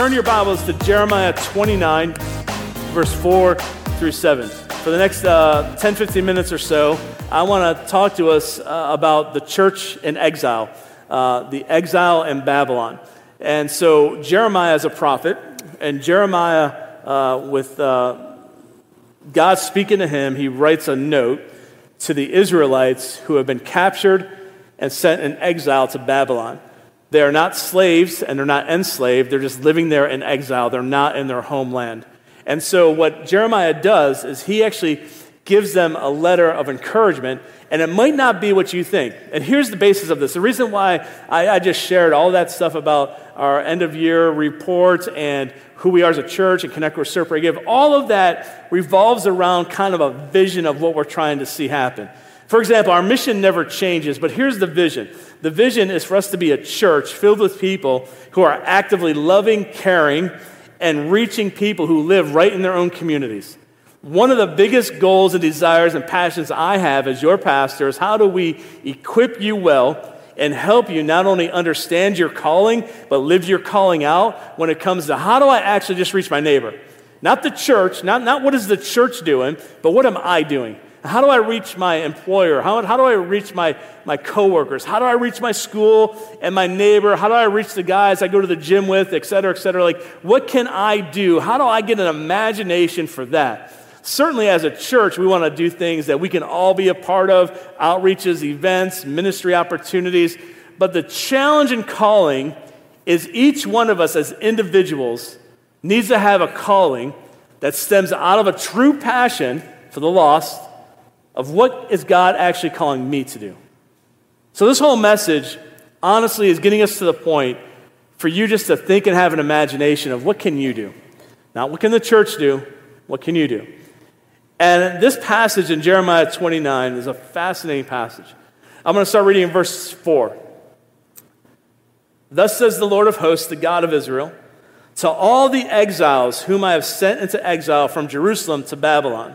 turn your Bibles to Jeremiah 29, verse 4 through 7. For the next uh, 10, 15 minutes or so, I want to talk to us uh, about the church in exile, uh, the exile in Babylon. And so, Jeremiah is a prophet, and Jeremiah, uh, with uh, God speaking to him, he writes a note to the Israelites who have been captured and sent in exile to Babylon. They are not slaves and they're not enslaved. They're just living there in exile. They're not in their homeland. And so, what Jeremiah does is he actually gives them a letter of encouragement, and it might not be what you think. And here's the basis of this. The reason why I, I just shared all that stuff about our end of year report and who we are as a church and connect with Serve Give, all of that revolves around kind of a vision of what we're trying to see happen. For example, our mission never changes, but here's the vision. The vision is for us to be a church filled with people who are actively loving, caring, and reaching people who live right in their own communities. One of the biggest goals and desires and passions I have as your pastor is how do we equip you well and help you not only understand your calling, but live your calling out when it comes to how do I actually just reach my neighbor? Not the church, not, not what is the church doing, but what am I doing? How do I reach my employer? How, how do I reach my, my coworkers? How do I reach my school and my neighbor? How do I reach the guys I go to the gym with, et cetera, et cetera? Like, what can I do? How do I get an imagination for that? Certainly, as a church, we want to do things that we can all be a part of outreaches, events, ministry opportunities. But the challenge and calling is each one of us as individuals needs to have a calling that stems out of a true passion for the lost of what is God actually calling me to do. So, this whole message, honestly, is getting us to the point for you just to think and have an imagination of what can you do? Not what can the church do, what can you do? And this passage in Jeremiah 29 is a fascinating passage. I'm going to start reading in verse 4. Thus says the Lord of hosts, the God of Israel, to all the exiles whom I have sent into exile from Jerusalem to Babylon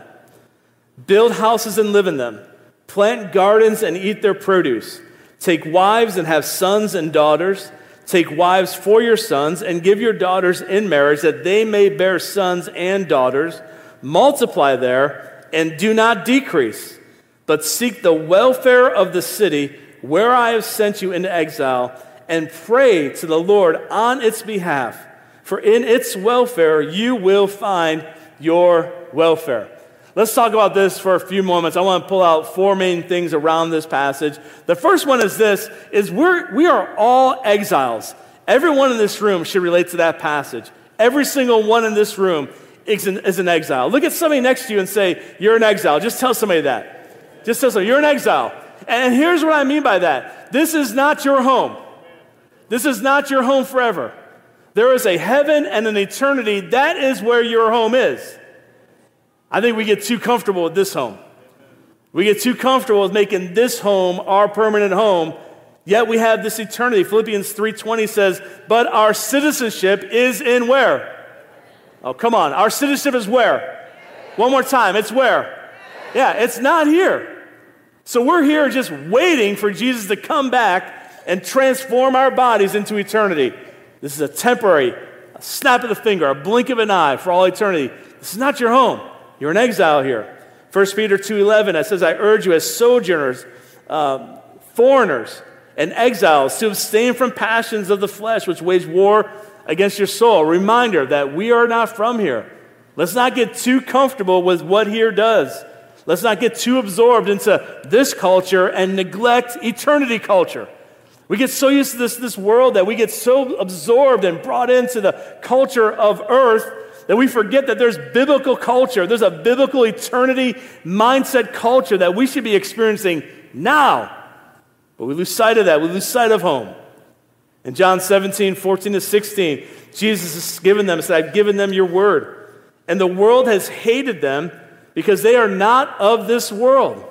Build houses and live in them. Plant gardens and eat their produce. Take wives and have sons and daughters. Take wives for your sons and give your daughters in marriage that they may bear sons and daughters. Multiply there and do not decrease, but seek the welfare of the city where I have sent you into exile and pray to the Lord on its behalf. For in its welfare you will find your welfare. Let's talk about this for a few moments. I want to pull out four main things around this passage. The first one is this is we're, we are all exiles. Everyone in this room should relate to that passage. Every single one in this room is an, is an exile. Look at somebody next to you and say, You're an exile. Just tell somebody that. Just tell somebody, You're an exile. And here's what I mean by that this is not your home. This is not your home forever. There is a heaven and an eternity. That is where your home is. I think we get too comfortable with this home. We get too comfortable with making this home our permanent home, yet we have this eternity. Philippians 3:20 says, "But our citizenship is in where?" Oh, come on. Our citizenship is where? One more time. It's where? Yeah, it's not here. So we're here just waiting for Jesus to come back and transform our bodies into eternity. This is a temporary, a snap of the finger, a blink of an eye for all eternity. This is not your home. You're in exile here. 1 Peter 2.11, it says, I urge you as sojourners, um, foreigners, and exiles to abstain from passions of the flesh which wage war against your soul. A reminder that we are not from here. Let's not get too comfortable with what here does. Let's not get too absorbed into this culture and neglect eternity culture. We get so used to this, this world that we get so absorbed and brought into the culture of earth that we forget that there's biblical culture, there's a biblical eternity mindset culture that we should be experiencing now. But we lose sight of that. We lose sight of home. In John 17, 14 to 16, Jesus has given them, said, I've given them your word. And the world has hated them because they are not of this world,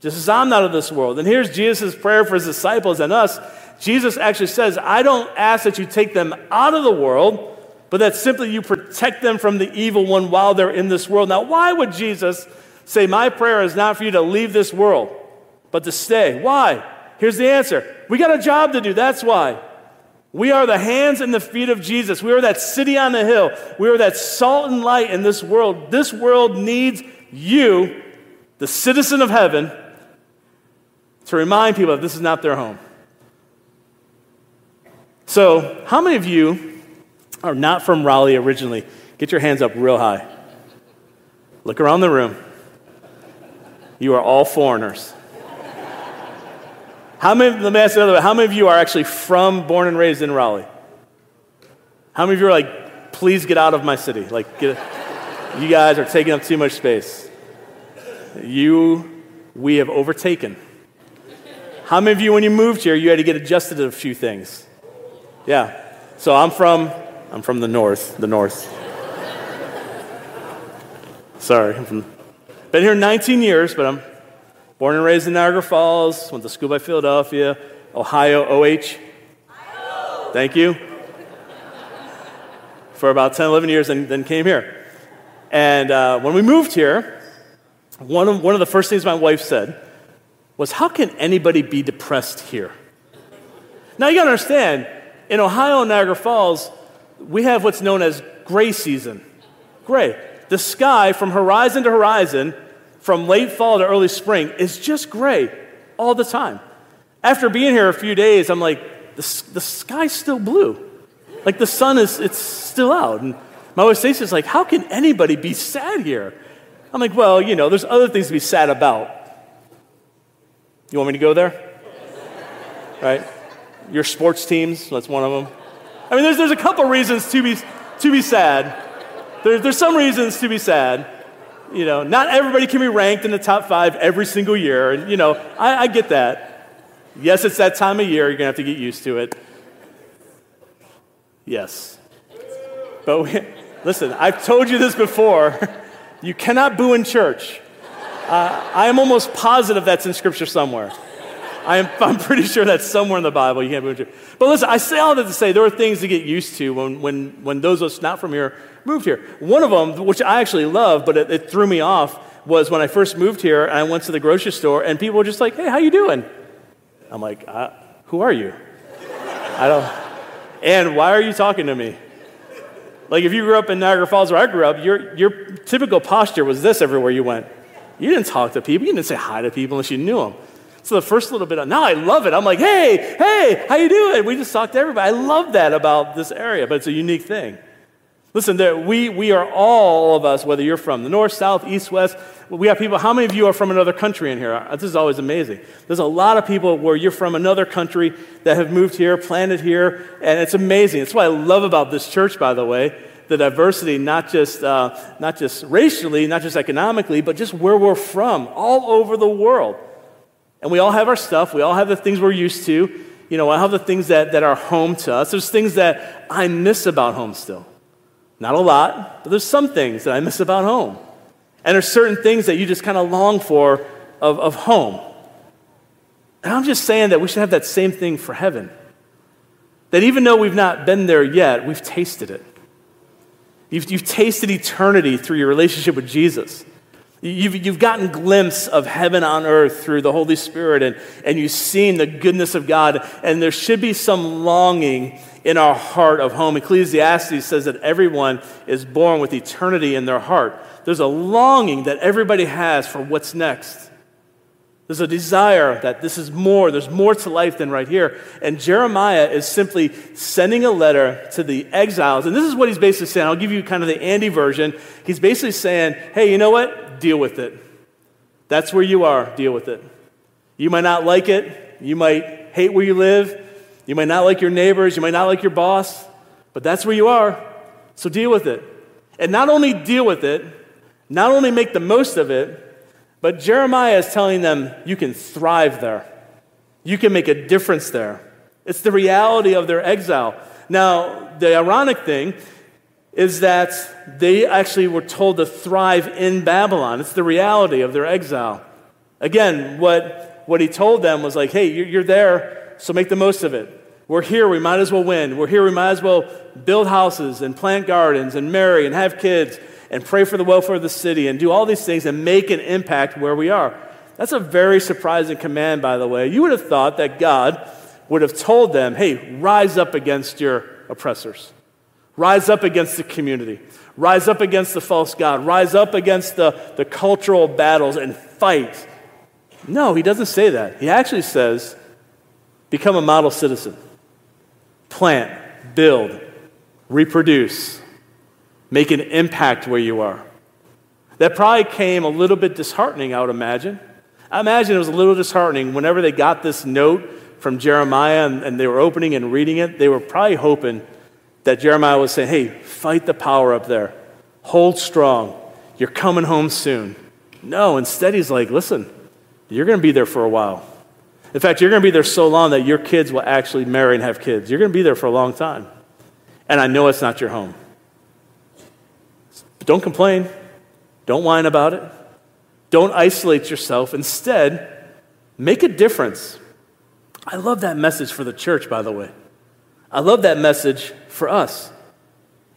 just as I'm not of this world. And here's Jesus' prayer for his disciples and us. Jesus actually says, I don't ask that you take them out of the world, but that simply you protect them from the evil one while they're in this world. Now, why would Jesus say, My prayer is not for you to leave this world, but to stay? Why? Here's the answer we got a job to do, that's why. We are the hands and the feet of Jesus. We are that city on the hill. We are that salt and light in this world. This world needs you, the citizen of heaven, to remind people that this is not their home. So, how many of you are not from Raleigh originally? Get your hands up real high. Look around the room. You are all foreigners. How many, let me ask another way. How many of you are actually from, born and raised in Raleigh? How many of you are like, please get out of my city? Like, get, you guys are taking up too much space. You, we have overtaken. How many of you, when you moved here, you had to get adjusted to a few things? Yeah. So I'm from, I'm from the north, the north. Sorry, I'm from, been here 19 years, but I'm Born and raised in Niagara Falls, went to school by Philadelphia, Ohio, OH. Thank you. For about 10, 11 years, and then came here. And uh, when we moved here, one of, one of the first things my wife said was, How can anybody be depressed here? Now, you gotta understand, in Ohio and Niagara Falls, we have what's known as gray season. Gray. The sky from horizon to horizon from late fall to early spring is just gray all the time. After being here a few days, I'm like, the, the sky's still blue. Like the sun is, it's still out. And my wife Stacey's like, how can anybody be sad here? I'm like, well, you know, there's other things to be sad about. You want me to go there? right? Your sports teams, that's one of them. I mean, there's, there's a couple reasons to be, to be sad. There, there's some reasons to be sad you know, not everybody can be ranked in the top five every single year. And, you know, I, I get that. Yes, it's that time of year. You're going to have to get used to it. Yes. But we, listen, I've told you this before. You cannot boo in church. Uh, I am almost positive that's in Scripture somewhere. I am, I'm pretty sure that's somewhere in the Bible. You can't in church. But listen, I say all that to say there are things to get used to when, when, when those of us not from here moved here. One of them, which I actually love, but it, it threw me off, was when I first moved here. and I went to the grocery store, and people were just like, "Hey, how you doing?" I'm like, uh, "Who are you?" I don't. And why are you talking to me? Like if you grew up in Niagara Falls where I grew up, your, your typical posture was this everywhere you went. You didn't talk to people. You didn't say hi to people unless you knew them. So the first little bit, now I love it. I'm like, hey, hey, how you doing? We just talk to everybody. I love that about this area, but it's a unique thing. Listen, there, we, we are all of us, whether you're from the north, south, east, west, we have people. How many of you are from another country in here? Uh, this is always amazing. There's a lot of people where you're from another country that have moved here, planted here, and it's amazing. It's what I love about this church, by the way the diversity, not just, uh, not just racially, not just economically, but just where we're from, all over the world. And we all have our stuff, we all have the things we're used to. You know, I have the things that, that are home to us. There's things that I miss about home still. Not a lot, but there's some things that I miss about home. And there's certain things that you just kind of long for of, of home. And I'm just saying that we should have that same thing for heaven. That even though we've not been there yet, we've tasted it. You've, you've tasted eternity through your relationship with Jesus. You've, you've gotten glimpse of heaven on earth through the Holy Spirit, and, and you've seen the goodness of God. And there should be some longing in our heart of home. Ecclesiastes says that everyone is born with eternity in their heart. There's a longing that everybody has for what's next. There's a desire that this is more, there's more to life than right here. And Jeremiah is simply sending a letter to the exiles. And this is what he's basically saying. I'll give you kind of the Andy version. He's basically saying, hey, you know what? Deal with it. That's where you are. Deal with it. You might not like it. You might hate where you live. You might not like your neighbors, you might not like your boss, but that's where you are. So deal with it. And not only deal with it, not only make the most of it, but Jeremiah is telling them you can thrive there. You can make a difference there. It's the reality of their exile. Now, the ironic thing is that they actually were told to thrive in Babylon. It's the reality of their exile. Again, what, what he told them was like, hey, you're there, so make the most of it. We're here, we might as well win. We're here, we might as well build houses and plant gardens and marry and have kids and pray for the welfare of the city and do all these things and make an impact where we are. That's a very surprising command, by the way. You would have thought that God would have told them, hey, rise up against your oppressors. Rise up against the community. Rise up against the false God. Rise up against the, the cultural battles and fight. No, he doesn't say that. He actually says, become a model citizen. Plant, build, reproduce, make an impact where you are. That probably came a little bit disheartening, I would imagine. I imagine it was a little disheartening whenever they got this note from Jeremiah and, and they were opening and reading it. They were probably hoping that Jeremiah was saying, hey, fight the power up there, hold strong, you're coming home soon. No, instead, he's like, listen, you're going to be there for a while. In fact, you're going to be there so long that your kids will actually marry and have kids. You're going to be there for a long time. And I know it's not your home. But don't complain. Don't whine about it. Don't isolate yourself. Instead, make a difference. I love that message for the church, by the way. I love that message for us.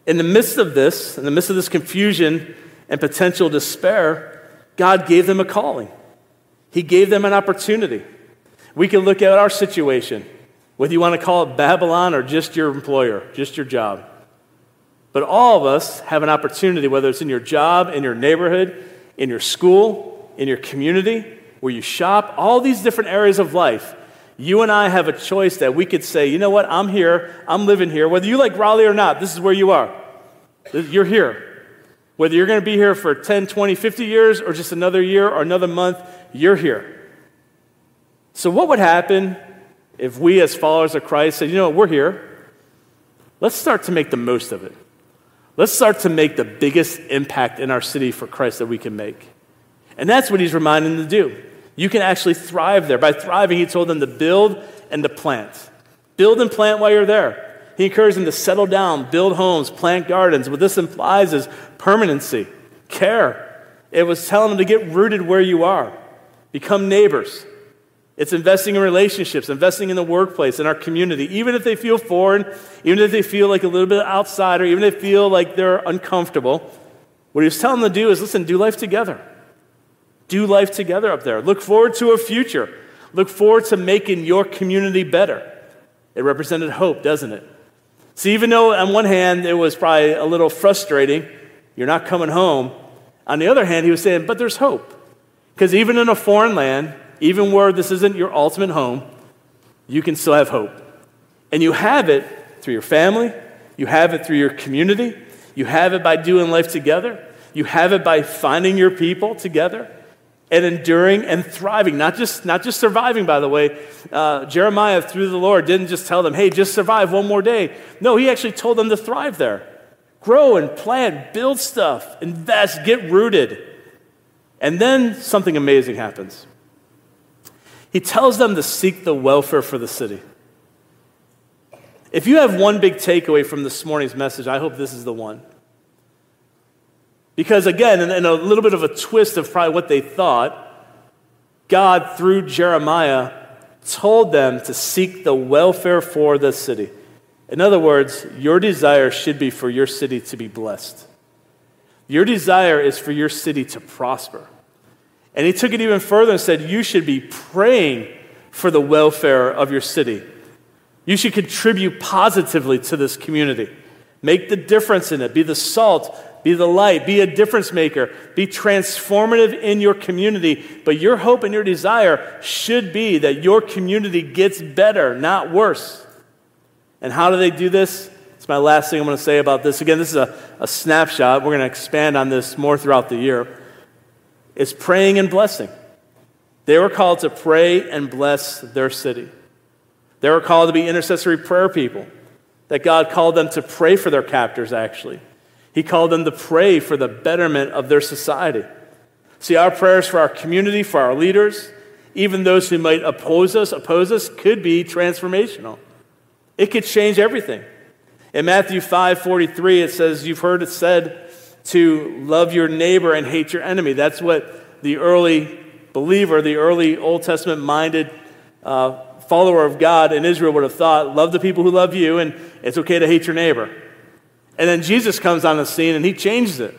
In the midst of this, in the midst of this confusion and potential despair, God gave them a calling. He gave them an opportunity. We can look at our situation, whether you want to call it Babylon or just your employer, just your job. But all of us have an opportunity, whether it's in your job, in your neighborhood, in your school, in your community, where you shop, all these different areas of life. You and I have a choice that we could say, you know what, I'm here, I'm living here. Whether you like Raleigh or not, this is where you are. You're here. Whether you're going to be here for 10, 20, 50 years or just another year or another month, you're here. So, what would happen if we, as followers of Christ, said, you know what, we're here. Let's start to make the most of it. Let's start to make the biggest impact in our city for Christ that we can make. And that's what he's reminding them to do. You can actually thrive there. By thriving, he told them to build and to plant. Build and plant while you're there. He encouraged them to settle down, build homes, plant gardens. What this implies is permanency, care. It was telling them to get rooted where you are, become neighbors. It's investing in relationships, investing in the workplace, in our community, even if they feel foreign, even if they feel like a little bit outsider, even if they feel like they're uncomfortable. What he was telling them to do is listen, do life together. Do life together up there. Look forward to a future. Look forward to making your community better. It represented hope, doesn't it? So, even though on one hand it was probably a little frustrating, you're not coming home, on the other hand, he was saying, but there's hope. Because even in a foreign land, even where this isn't your ultimate home, you can still have hope. And you have it through your family, you have it through your community, you have it by doing life together, you have it by finding your people together and enduring and thriving, not just, not just surviving, by the way. Uh, Jeremiah, through the Lord, didn't just tell them, hey, just survive one more day. No, he actually told them to thrive there. Grow and plant, build stuff, invest, get rooted. And then something amazing happens. He tells them to seek the welfare for the city. If you have one big takeaway from this morning's message, I hope this is the one. Because again, in, a little bit of a twist of probably what they thought, God, through Jeremiah, told them to seek the welfare for the city. In other words, your desire should be for your city to be blessed. Your desire is for your city to prosper. And he took it even further and said, You should be praying for the welfare of your city. You should contribute positively to this community. Make the difference in it. Be the salt be the light, be a difference maker, be transformative in your community. But your hope and your desire should be that your community gets better, not worse. And how do they do this? It's my last thing I'm going to say about this. Again, this is a, a snapshot. We're going to expand on this more throughout the year. It's praying and blessing. They were called to pray and bless their city. They were called to be intercessory prayer people, that God called them to pray for their captors, actually. He called them to pray for the betterment of their society. See, our prayers for our community, for our leaders, even those who might oppose us, oppose us, could be transformational. It could change everything. In Matthew 5 43, it says, You've heard it said to love your neighbor and hate your enemy. That's what the early believer, the early Old Testament minded uh, follower of God in Israel would have thought love the people who love you, and it's okay to hate your neighbor. And then Jesus comes on the scene and he changes it.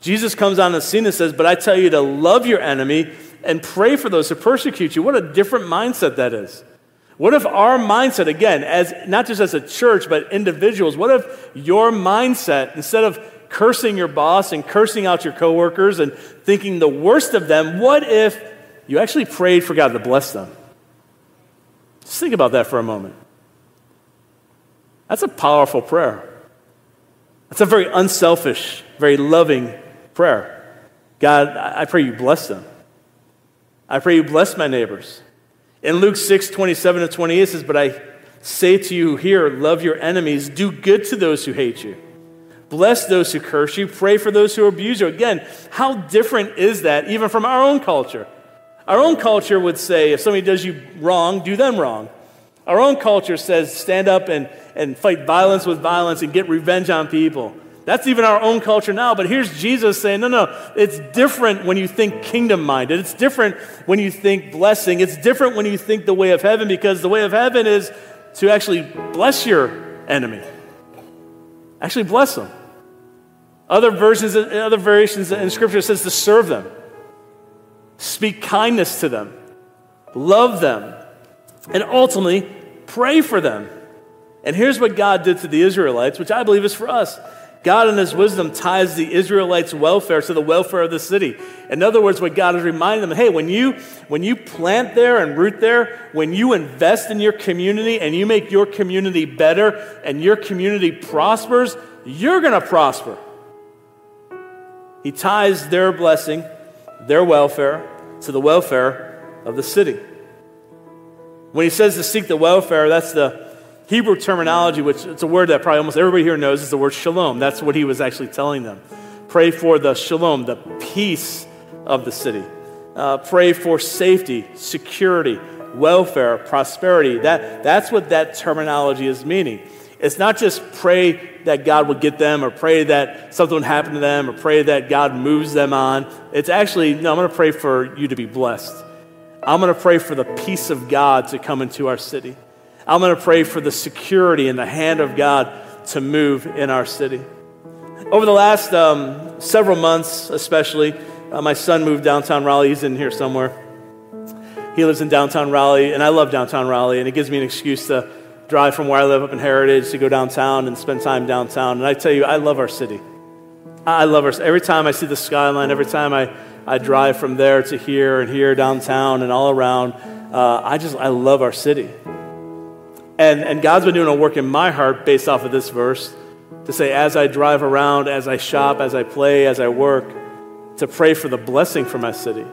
Jesus comes on the scene and says, But I tell you to love your enemy and pray for those who persecute you. What a different mindset that is. What if our mindset, again, as not just as a church, but individuals, what if your mindset, instead of cursing your boss and cursing out your coworkers and thinking the worst of them, what if you actually prayed for God to bless them? Just think about that for a moment. That's a powerful prayer. That's a very unselfish, very loving prayer. God, I pray you bless them. I pray you bless my neighbors. In Luke 6, 27 to 28, it says, But I say to you here, love your enemies, do good to those who hate you. Bless those who curse you, pray for those who abuse you. Again, how different is that even from our own culture? Our own culture would say, if somebody does you wrong, do them wrong. Our own culture says, stand up and, and fight violence with violence and get revenge on people. That's even our own culture now. But here's Jesus saying, no, no, it's different when you think kingdom minded. It's different when you think blessing. It's different when you think the way of heaven because the way of heaven is to actually bless your enemy. Actually bless them. Other versions, other variations in Scripture says to serve them, speak kindness to them, love them, and ultimately pray for them. And here's what God did to the Israelites, which I believe is for us. God, in His wisdom, ties the Israelites' welfare to the welfare of the city. In other words, what God is reminding them hey, when you, when you plant there and root there, when you invest in your community and you make your community better and your community prospers, you're going to prosper. He ties their blessing, their welfare, to the welfare of the city. When he says to seek the welfare, that's the Hebrew terminology, which it's a word that probably almost everybody here knows, is the word shalom. That's what he was actually telling them. Pray for the shalom, the peace of the city. Uh, pray for safety, security, welfare, prosperity. That, that's what that terminology is meaning. It's not just pray that God will get them or pray that something will happen to them or pray that God moves them on. It's actually, no, I'm going to pray for you to be blessed. I'm going to pray for the peace of God to come into our city. I'm going to pray for the security and the hand of God to move in our city. Over the last um, several months, especially, uh, my son moved downtown Raleigh. He's in here somewhere. He lives in downtown Raleigh, and I love downtown Raleigh, and it gives me an excuse to drive from where I live up in Heritage to go downtown and spend time downtown. And I tell you, I love our city. I love our Every time I see the skyline, every time I, I drive from there to here and here downtown and all around, uh, I just, I love our city. And, and God's been doing a work in my heart based off of this verse to say, as I drive around, as I shop, as I play, as I work, to pray for the blessing for my city.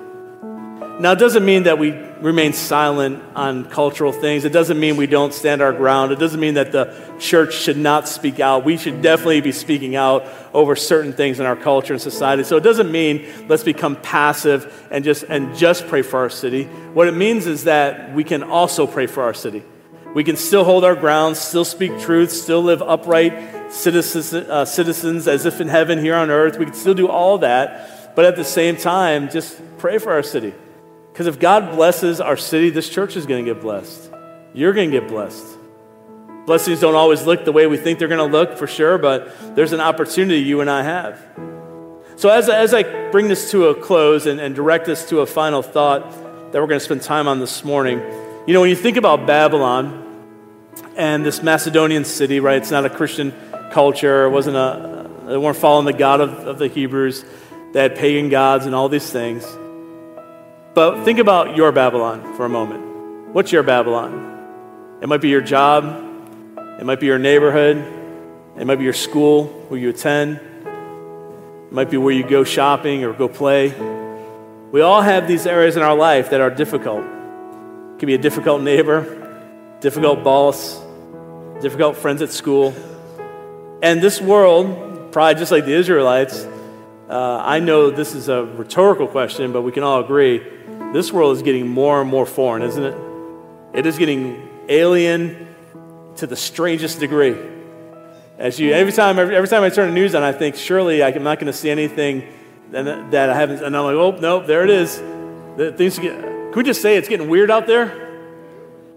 Now, it doesn't mean that we remain silent on cultural things. It doesn't mean we don't stand our ground. It doesn't mean that the church should not speak out. We should definitely be speaking out over certain things in our culture and society. So it doesn't mean let's become passive and just, and just pray for our city. What it means is that we can also pray for our city. We can still hold our ground, still speak truth, still live upright citizens, uh, citizens as if in heaven here on earth. We can still do all that, but at the same time, just pray for our city. Because if God blesses our city, this church is going to get blessed. You're going to get blessed. Blessings don't always look the way we think they're going to look, for sure, but there's an opportunity you and I have. So, as, as I bring this to a close and, and direct this to a final thought that we're going to spend time on this morning, you know, when you think about Babylon, and this Macedonian city, right? It's not a Christian culture. It wasn't a, they weren't following the God of, of the Hebrews. They had pagan gods and all these things. But think about your Babylon for a moment. What's your Babylon? It might be your job, it might be your neighborhood, it might be your school where you attend, it might be where you go shopping or go play. We all have these areas in our life that are difficult. It could be a difficult neighbor, difficult boss, difficult friends at school. And this world, probably just like the Israelites, uh, I know this is a rhetorical question, but we can all agree this world is getting more and more foreign, isn't it? It is getting alien to the strangest degree. As you, every time, every, every time I turn the news on, I think surely I'm not going to see anything that, that I haven't. And I'm like, oh nope, there it is. The, things get. Can we just say it's getting weird out there?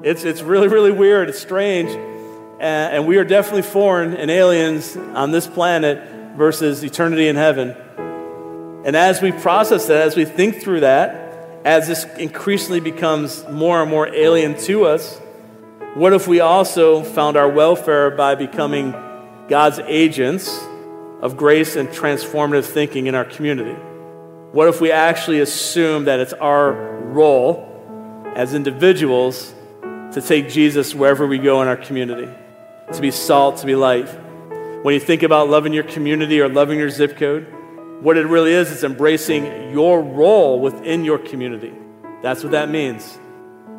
It's, it's really, really weird. It's strange. And, and we are definitely foreign and aliens on this planet versus eternity in heaven. And as we process that, as we think through that, as this increasingly becomes more and more alien to us, What if we also found our welfare by becoming God's agents of grace and transformative thinking in our community? What if we actually assume that it's our role as individuals to take Jesus wherever we go in our community, to be salt, to be light? When you think about loving your community or loving your zip code, what it really is, it's embracing your role within your community. That's what that means.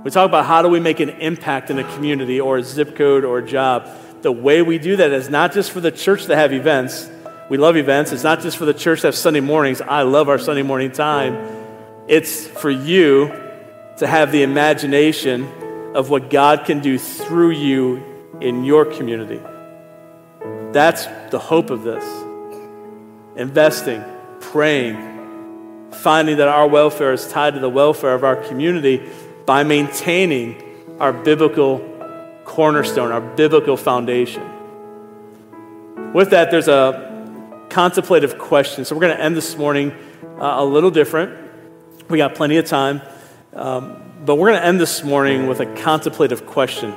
We talk about how do we make an impact in a community or a zip code or a job. The way we do that is not just for the church to have events. We love events. It's not just for the church to have Sunday mornings. I love our Sunday morning time. It's for you to have the imagination of what God can do through you in your community. That's the hope of this. Investing, praying, finding that our welfare is tied to the welfare of our community by maintaining our biblical cornerstone, our biblical foundation. With that, there's a contemplative question. So we're going to end this morning uh, a little different. We got plenty of time. Um, but we're going to end this morning with a contemplative question.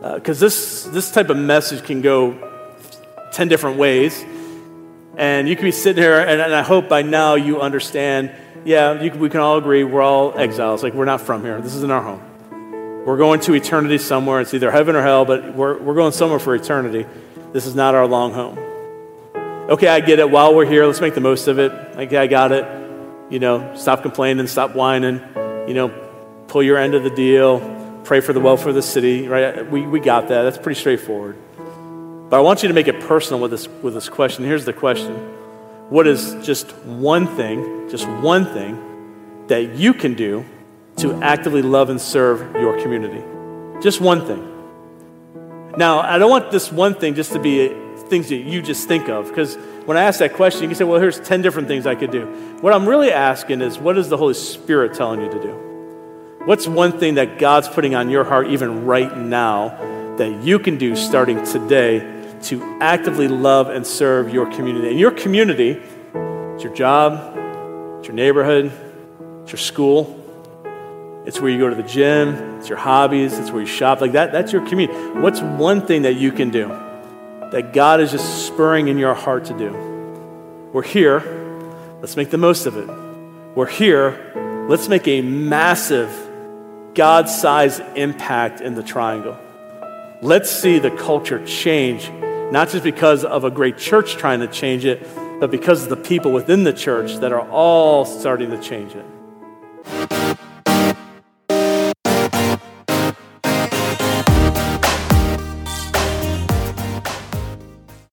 Because uh, this, this type of message can go 10 different ways. And you can be sitting here, and, and I hope by now you understand yeah, you, we can all agree we're all exiles. Like, we're not from here. This isn't our home. We're going to eternity somewhere. It's either heaven or hell, but we're, we're going somewhere for eternity. This is not our long home. Okay, I get it. While we're here, let's make the most of it. Okay, I got it. You know, stop complaining, stop whining. You know, pull your end of the deal. Pray for the welfare of the city, right? We, we got that. That's pretty straightforward. But I want you to make it personal with this, with this question. Here's the question What is just one thing, just one thing that you can do to actively love and serve your community? Just one thing. Now, I don't want this one thing just to be things that you just think of, because when I ask that question, you can say, well, here's 10 different things I could do. What I'm really asking is, what is the Holy Spirit telling you to do? What's one thing that God's putting on your heart, even right now, that you can do starting today to actively love and serve your community. And your community, it's your job, it's your neighborhood, it's your school, it's where you go to the gym, it's your hobbies, it's where you shop. Like that, that's your community. What's one thing that you can do that God is just spurring in your heart to do? We're here, let's make the most of it. We're here, let's make a massive God sized impact in the triangle. Let's see the culture change not just because of a great church trying to change it, but because of the people within the church that are all starting to change it.